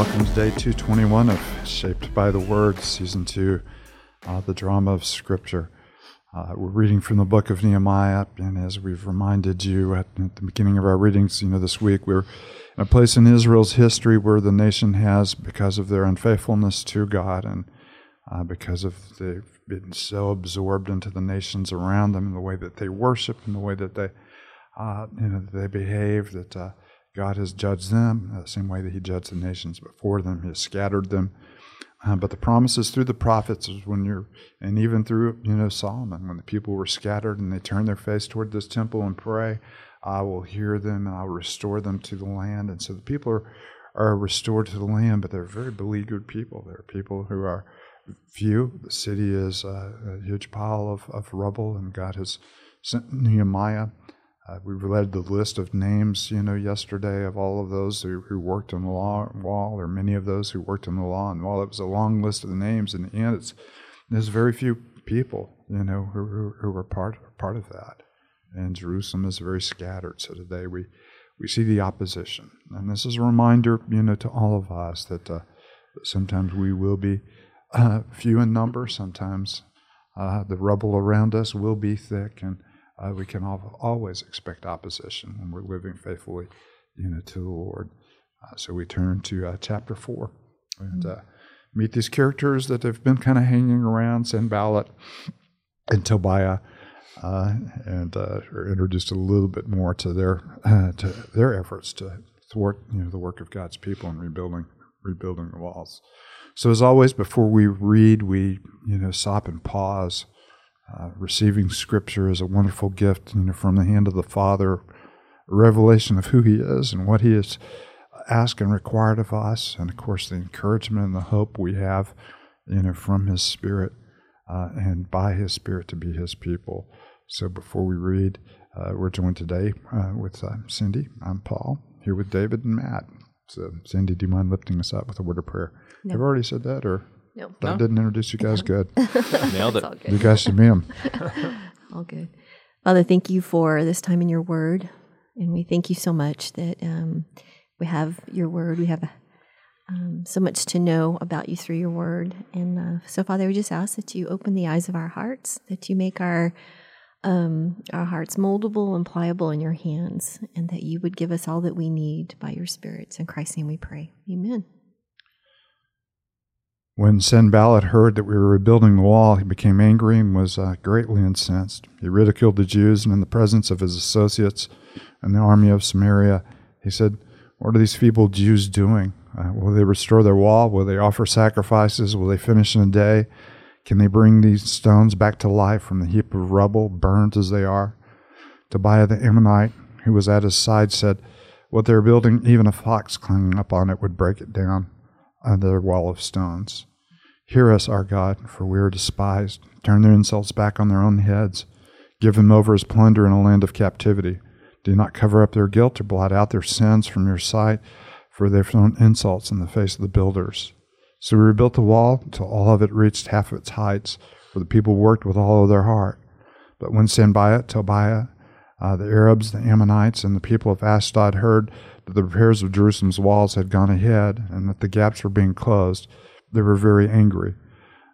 welcome to day 221 of Shaped by the Word, season two, uh, the drama of Scripture. Uh, we're reading from the book of Nehemiah, and as we've reminded you at, at, the beginning of our readings, you know, this week we're in a place in Israel's history where the nation has, because of their unfaithfulness to God and uh, because of they've been so absorbed into the nations around them, and the way that they worship, and the way that they, uh, you know, they behave, that uh, God has judged them the same way that He judged the nations before them. He has scattered them. Uh, but the promises through the prophets is when you're, and even through, you know, Solomon, when the people were scattered and they turned their face toward this temple and pray, I will hear them and I'll restore them to the land. And so the people are, are restored to the land, but they're very beleaguered people. They're people who are few. The city is a, a huge pile of, of rubble, and God has sent Nehemiah uh, we read the list of names, you know, yesterday of all of those who, who worked on the law wall, or many of those who worked on the law. And while it was a long list of the names, in the end, it's there's very few people, you know, who, who, who were part part of that. And Jerusalem is very scattered. So today we we see the opposition, and this is a reminder, you know, to all of us that uh, sometimes we will be uh, few in number. Sometimes uh, the rubble around us will be thick, and uh, we can always expect opposition when we're living faithfully, you know, to the Lord. Uh, so we turn to uh, chapter four and mm-hmm. meet these characters that have been kind of hanging around Sanballat and Tobiah, uh, and uh, are introduced a little bit more to their to their efforts to thwart you know the work of God's people in rebuilding rebuilding the walls. So as always, before we read, we you know stop and pause uh, receiving Scripture is a wonderful gift you know, from the hand of the Father, revelation of who He is and what He has asked and required of us, and of course the encouragement and the hope we have, you know, from His Spirit uh, and by His Spirit to be His people. So before we read, uh, we're joined today uh, with uh, Cindy. I'm Paul here with David and Matt. So Cindy, do you mind lifting us up with a word of prayer? No. I've already said that, or no. That didn't introduce you guys good. Nailed it. You guys should meet them. all good. Father, thank you for this time in your word. And we thank you so much that um, we have your word. We have um, so much to know about you through your word. And uh, so, Father, we just ask that you open the eyes of our hearts, that you make our um, our hearts moldable and pliable in your hands, and that you would give us all that we need by your spirits. In Christ's name we pray. Amen. When Sanballat heard that we were rebuilding the wall, he became angry and was uh, greatly incensed. He ridiculed the Jews, and in the presence of his associates and the army of Samaria, he said, What are these feeble Jews doing? Uh, will they restore their wall? Will they offer sacrifices? Will they finish in a day? Can they bring these stones back to life from the heap of rubble, burned as they are? Tobiah the Ammonite, who was at his side, said, What they are building, even a fox climbing up on it would break it down, uh, their wall of stones. Hear us, our God, for we are despised. Turn their insults back on their own heads. Give them over as plunder in a land of captivity. Do not cover up their guilt or blot out their sins from your sight, for they've thrown insults in the face of the builders. So we rebuilt the wall till all of it reached half of its heights, for the people worked with all of their heart. But when Sanballat, Tobiah, uh, the Arabs, the Ammonites, and the people of Ashdod heard that the repairs of Jerusalem's walls had gone ahead and that the gaps were being closed, they were very angry.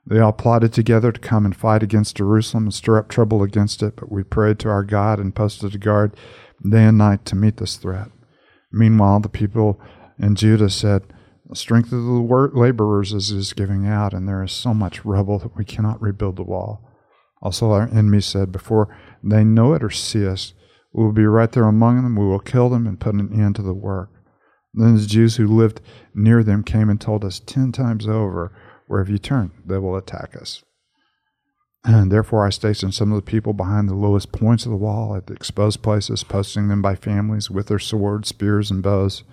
They all plotted together to come and fight against Jerusalem and stir up trouble against it, but we prayed to our God and posted a guard day and night to meet this threat. Meanwhile, the people in Judah said, The strength of the laborers is, giving out, and there is so much rubble that we cannot rebuild the wall. Also, our enemies said, Before they know it or see us, we will be right there among them, we will kill them and put an end to the work. Then the Jews who lived near them came and told us ten times over, Wherever you turn, they will attack us. And therefore I stationed some of the people behind the lowest points of the wall at the exposed places, posting them by families with their swords, spears, and bows.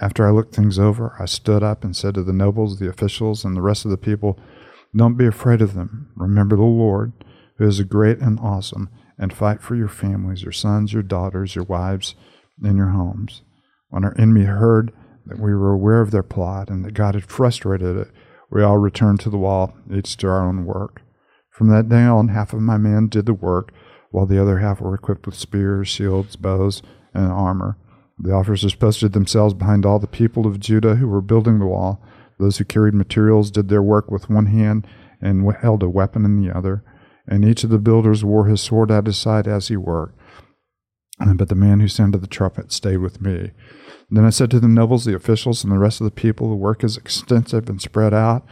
After I looked things over, I stood up and said to the nobles, the officials, and the rest of the people, Don't be afraid of them. Remember the Lord, who is great and awesome, and fight for your families, your sons, your daughters, your wives, and your homes. When our enemy heard that we were aware of their plot and that God had frustrated it, we all returned to the wall, each to our own work. From that day on, half of my men did the work, while the other half were equipped with spears, shields, bows, and armor. The officers posted themselves behind all the people of Judah who were building the wall. Those who carried materials did their work with one hand and held a weapon in the other. And each of the builders wore his sword at his side as he worked. But the man who sounded the trumpet stayed with me. Then I said to the nobles, the officials, and the rest of the people, the work is extensive and spread out,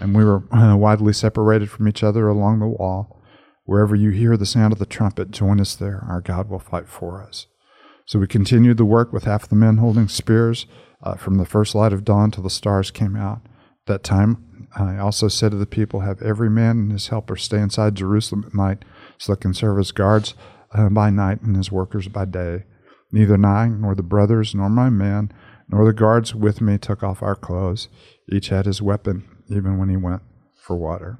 and we were uh, widely separated from each other along the wall. Wherever you hear the sound of the trumpet, join us there. Our God will fight for us. So we continued the work with half the men holding spears uh, from the first light of dawn till the stars came out. That time I also said to the people, Have every man and his helper stay inside Jerusalem at night, so they can serve as guards uh, by night and his workers by day. Neither I, nor the brothers, nor my men, nor the guards with me took off our clothes. Each had his weapon, even when he went for water.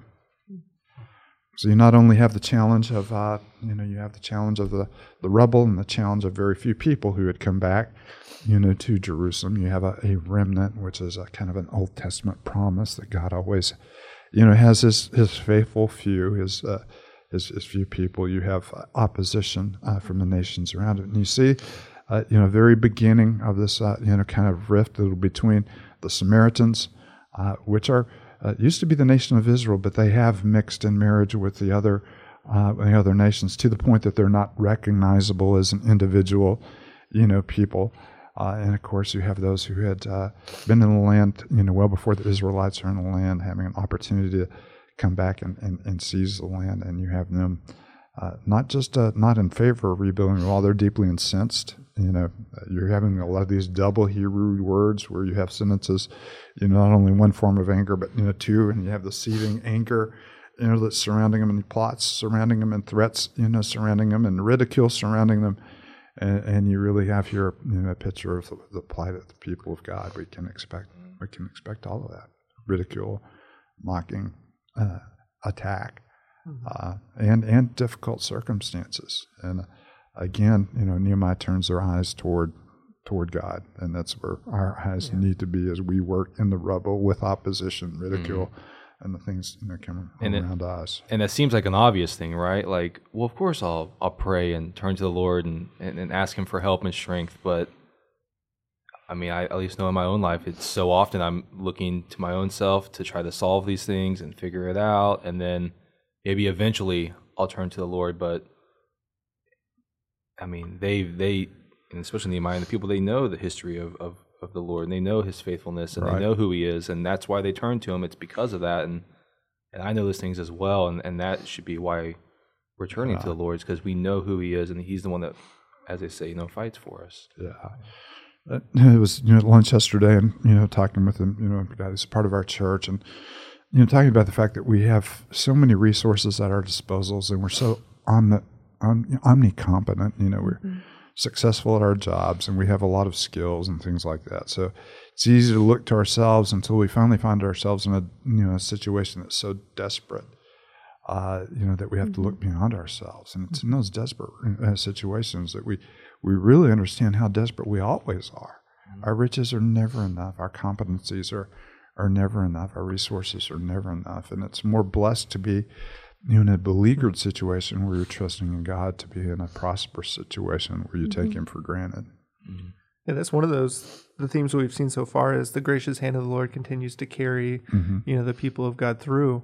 So you not only have the challenge of, uh, you know, you have the challenge of the, the rubble and the challenge of very few people who had come back, you know, to Jerusalem. You have a, a remnant, which is a kind of an Old Testament promise that God always, you know, has his, his faithful few, his, uh, his, his few people. You have opposition uh, from the nations around it. And you see, uh, you know, very beginning of this, uh, you know, kind of rift between the Samaritans, uh, which are, uh, used to be the nation of Israel, but they have mixed in marriage with the other uh, the other nations to the point that they're not recognizable as an individual, you know, people. Uh, and of course, you have those who had uh, been in the land, you know, well before the Israelites are in the land, having an opportunity to come back and, and, and seize the land. And you have them uh, not just uh, not in favor of rebuilding wall; they're deeply incensed you know, you're having a lot of these double Hebrew words where you have sentences, you know, not only one form of anger, but, you know, two, and you have the seething anger, you know, that's surrounding them and plots surrounding them and threats, you know, surrounding them and ridicule surrounding them. And, and you really have here, you know, a picture of the, the, plight of the people of God. We can expect, we can expect all of that ridicule, mocking, uh, attack, mm-hmm. uh, and, and difficult circumstances. And, again, you know, Nehemiah turns their eyes toward toward God, and that's where our eyes yeah. need to be as we work in the rubble with opposition, ridicule, mm-hmm. and the things you know coming and around it, us. And that seems like an obvious thing, right? Like, well, of course, I'll I'll pray and turn to the Lord and, and, and ask Him for help and strength, but. I mean, I at least know in my own life, it's so often I'm looking to my own self to try to solve these things and figure it out, and then maybe eventually I'll turn to the Lord. But I mean, they they and especially Nehemiah and the people they know the history of, of, of the Lord and they know His faithfulness and right. they know who He is and that's why they turn to Him. It's because of that and and I know those things as well and, and that should be why we're turning to the Lord because we know who He is and He's the one that, as they say, you know, fights for us. Yeah. Uh, it was you know at lunch yesterday and you know talking with him you know he's part of our church and you know talking about the fact that we have so many resources at our disposals and we're so omni- om- omnicompetent. You know, we're mm-hmm. successful at our jobs and we have a lot of skills and things like that. So it's easy to look to ourselves until we finally find ourselves in a you know a situation that's so desperate. Uh, you know that we have mm-hmm. to look mm-hmm. beyond ourselves, and it's in those desperate uh, situations that we we really understand how desperate we always are. Mm-hmm. Our riches are never enough. Our competencies are are never enough. Our resources are never enough, and it's more blessed to be in a beleaguered situation where you're trusting in God to be in a prosperous situation where you mm-hmm. take Him for granted. Mm-hmm. Yeah, that's one of those the themes we've seen so far is the gracious hand of the Lord continues to carry mm-hmm. you know the people of God through.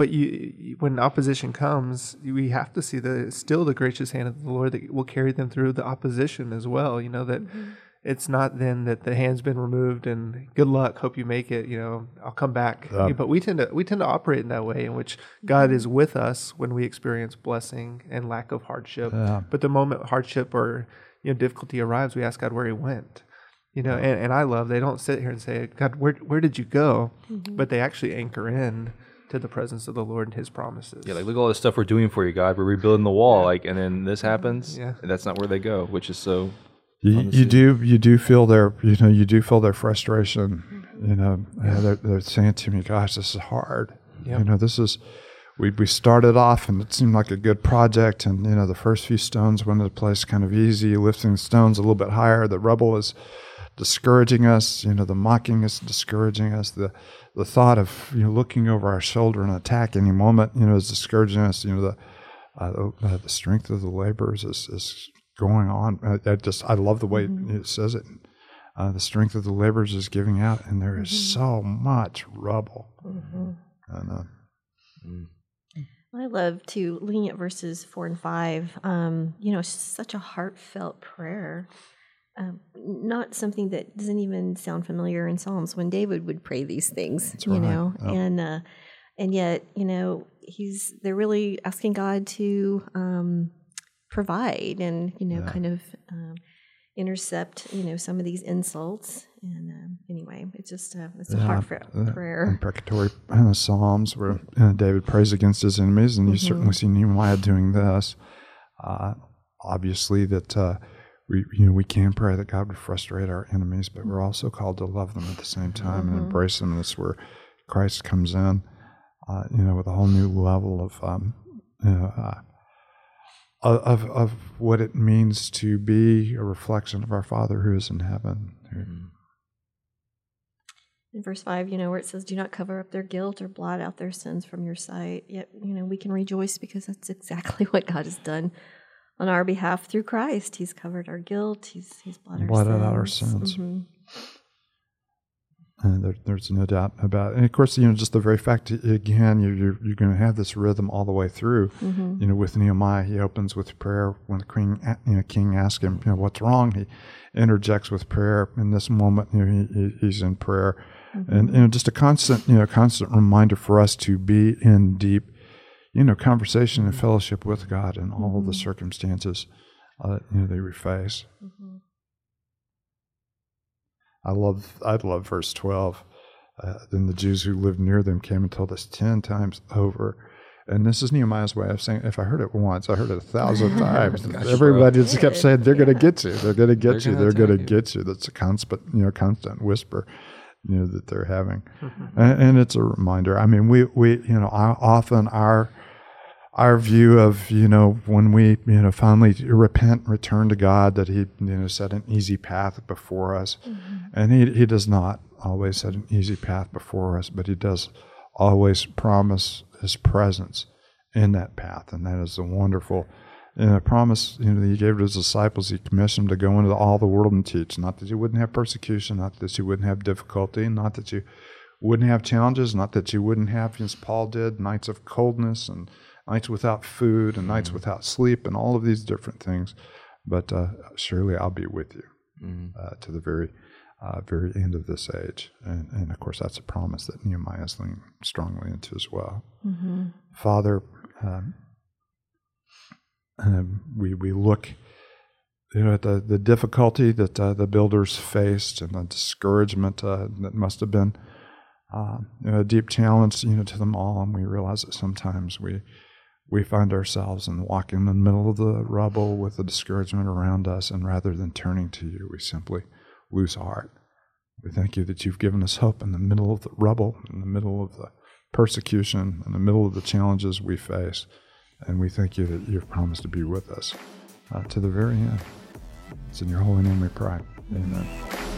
But you, when opposition comes, we have to see the still the gracious hand of the Lord that will carry them through the opposition as well. You know that mm-hmm it's not then that the hand's been removed and good luck, hope you make it. You know, I'll come back. Yeah, but we tend to we tend to operate in that way, in which God is with us when we experience blessing and lack of hardship. Yeah. But the moment hardship or you know difficulty arrives, we ask God where He went. You know, and, and I love they don't sit here and say, God, where where did you go? Mm-hmm. But they actually anchor in to the presence of the Lord and His promises. Yeah, like look at all this stuff we're doing for you, God. We're rebuilding the wall, yeah. like, and then this happens. Yeah, and that's not where they go, which is so you, you do you do feel their you know you do feel their frustration. Mm-hmm. You know yeah. they're, they're saying to me, "Gosh, this is hard. Yep. You know this is." We, we started off and it seemed like a good project and you know the first few stones went into place kind of easy lifting the stones a little bit higher the rubble is discouraging us you know the mocking is discouraging us the the thought of you know looking over our shoulder and attack any moment you know is discouraging us you know the uh, the strength of the laborers is, is going on. I, I just I love the way mm-hmm. it says it. Uh, the strength of the laborers is giving out, and there is mm-hmm. so much rubble. Mm-hmm. And, uh, mm. I love to looking at verses four and five. Um, you know, such a heartfelt prayer. Um, not something that doesn't even sound familiar in Psalms when David would pray these things, That's you right. know, yep. and uh, and yet you know he's they're really asking God to um, provide and you know yeah. kind of um, intercept you know some of these insults and um, anyway it's just a, it's a yeah, heartfelt uh, prayer imprecatory uh, psalms where uh, david prays against his enemies and mm-hmm. you certainly see nehemiah doing this uh, obviously that uh, we you know we can pray that god would frustrate our enemies but we're also called to love them at the same time mm-hmm. and embrace them And that's where christ comes in uh, you know with a whole new level of um, know, of, of what it means to be a reflection of our Father who is in heaven. Mm-hmm. In verse 5, you know, where it says, Do not cover up their guilt or blot out their sins from your sight. Yet, you know, we can rejoice because that's exactly what God has done on our behalf through Christ. He's covered our guilt, He's, he's blotted, blotted out our sins. Mm-hmm. And there, there's no doubt about it. And of course, you know, just the very fact, again, you're, you're, you're going to have this rhythm all the way through. Mm-hmm. You know, with Nehemiah, he opens with prayer. When the king, you know, king asks him, you know, what's wrong? He interjects with prayer. In this moment, you know, he, he's in prayer. Mm-hmm. And, you know, just a constant, you know, constant reminder for us to be in deep, you know, conversation and fellowship with God in all mm-hmm. the circumstances, uh, you know, that we face. Mm-hmm. I love I love verse twelve. Uh, then the Jews who lived near them came and told us ten times over. And this is Nehemiah's way of saying, if I heard it once, I heard it a thousand times. Everybody just kept saying, "They're going to get you. They're going to get they're you. They're going to get you." That's a constant, you know, constant whisper, you know, that they're having, mm-hmm. and, and, it's a reminder. I mean, we we you know, often our our view of you know when we you know finally repent and return to God that He you know set an easy path before us, mm-hmm. and He He does not always set an easy path before us, but He does always promise His presence in that path, and that is a wonderful. And a promise, you know, he gave to his disciples. He commissioned them to go into all the world and teach. Not that you wouldn't have persecution, not that you wouldn't have difficulty, not that you wouldn't have challenges, not that you wouldn't have, as Paul did, nights of coldness and nights without food and nights mm-hmm. without sleep and all of these different things. But uh, surely I'll be with you mm-hmm. uh, to the very, uh, very end of this age. And, and, of course, that's a promise that Nehemiah is leaning strongly into as well. Mm-hmm. Father, um, um, we, we look you know, at the, the difficulty that uh, the builders faced and the discouragement uh, that must have been uh, you know, a deep challenge, you know, to them all. And we realize that sometimes we we find ourselves and walking in the middle of the rubble with the discouragement around us, and rather than turning to you, we simply lose heart. We thank you that you've given us hope in the middle of the rubble, in the middle of the persecution, in the middle of the challenges we face. And we thank you that you've promised to be with us uh, to the very end. It's in your holy name we pray. Amen.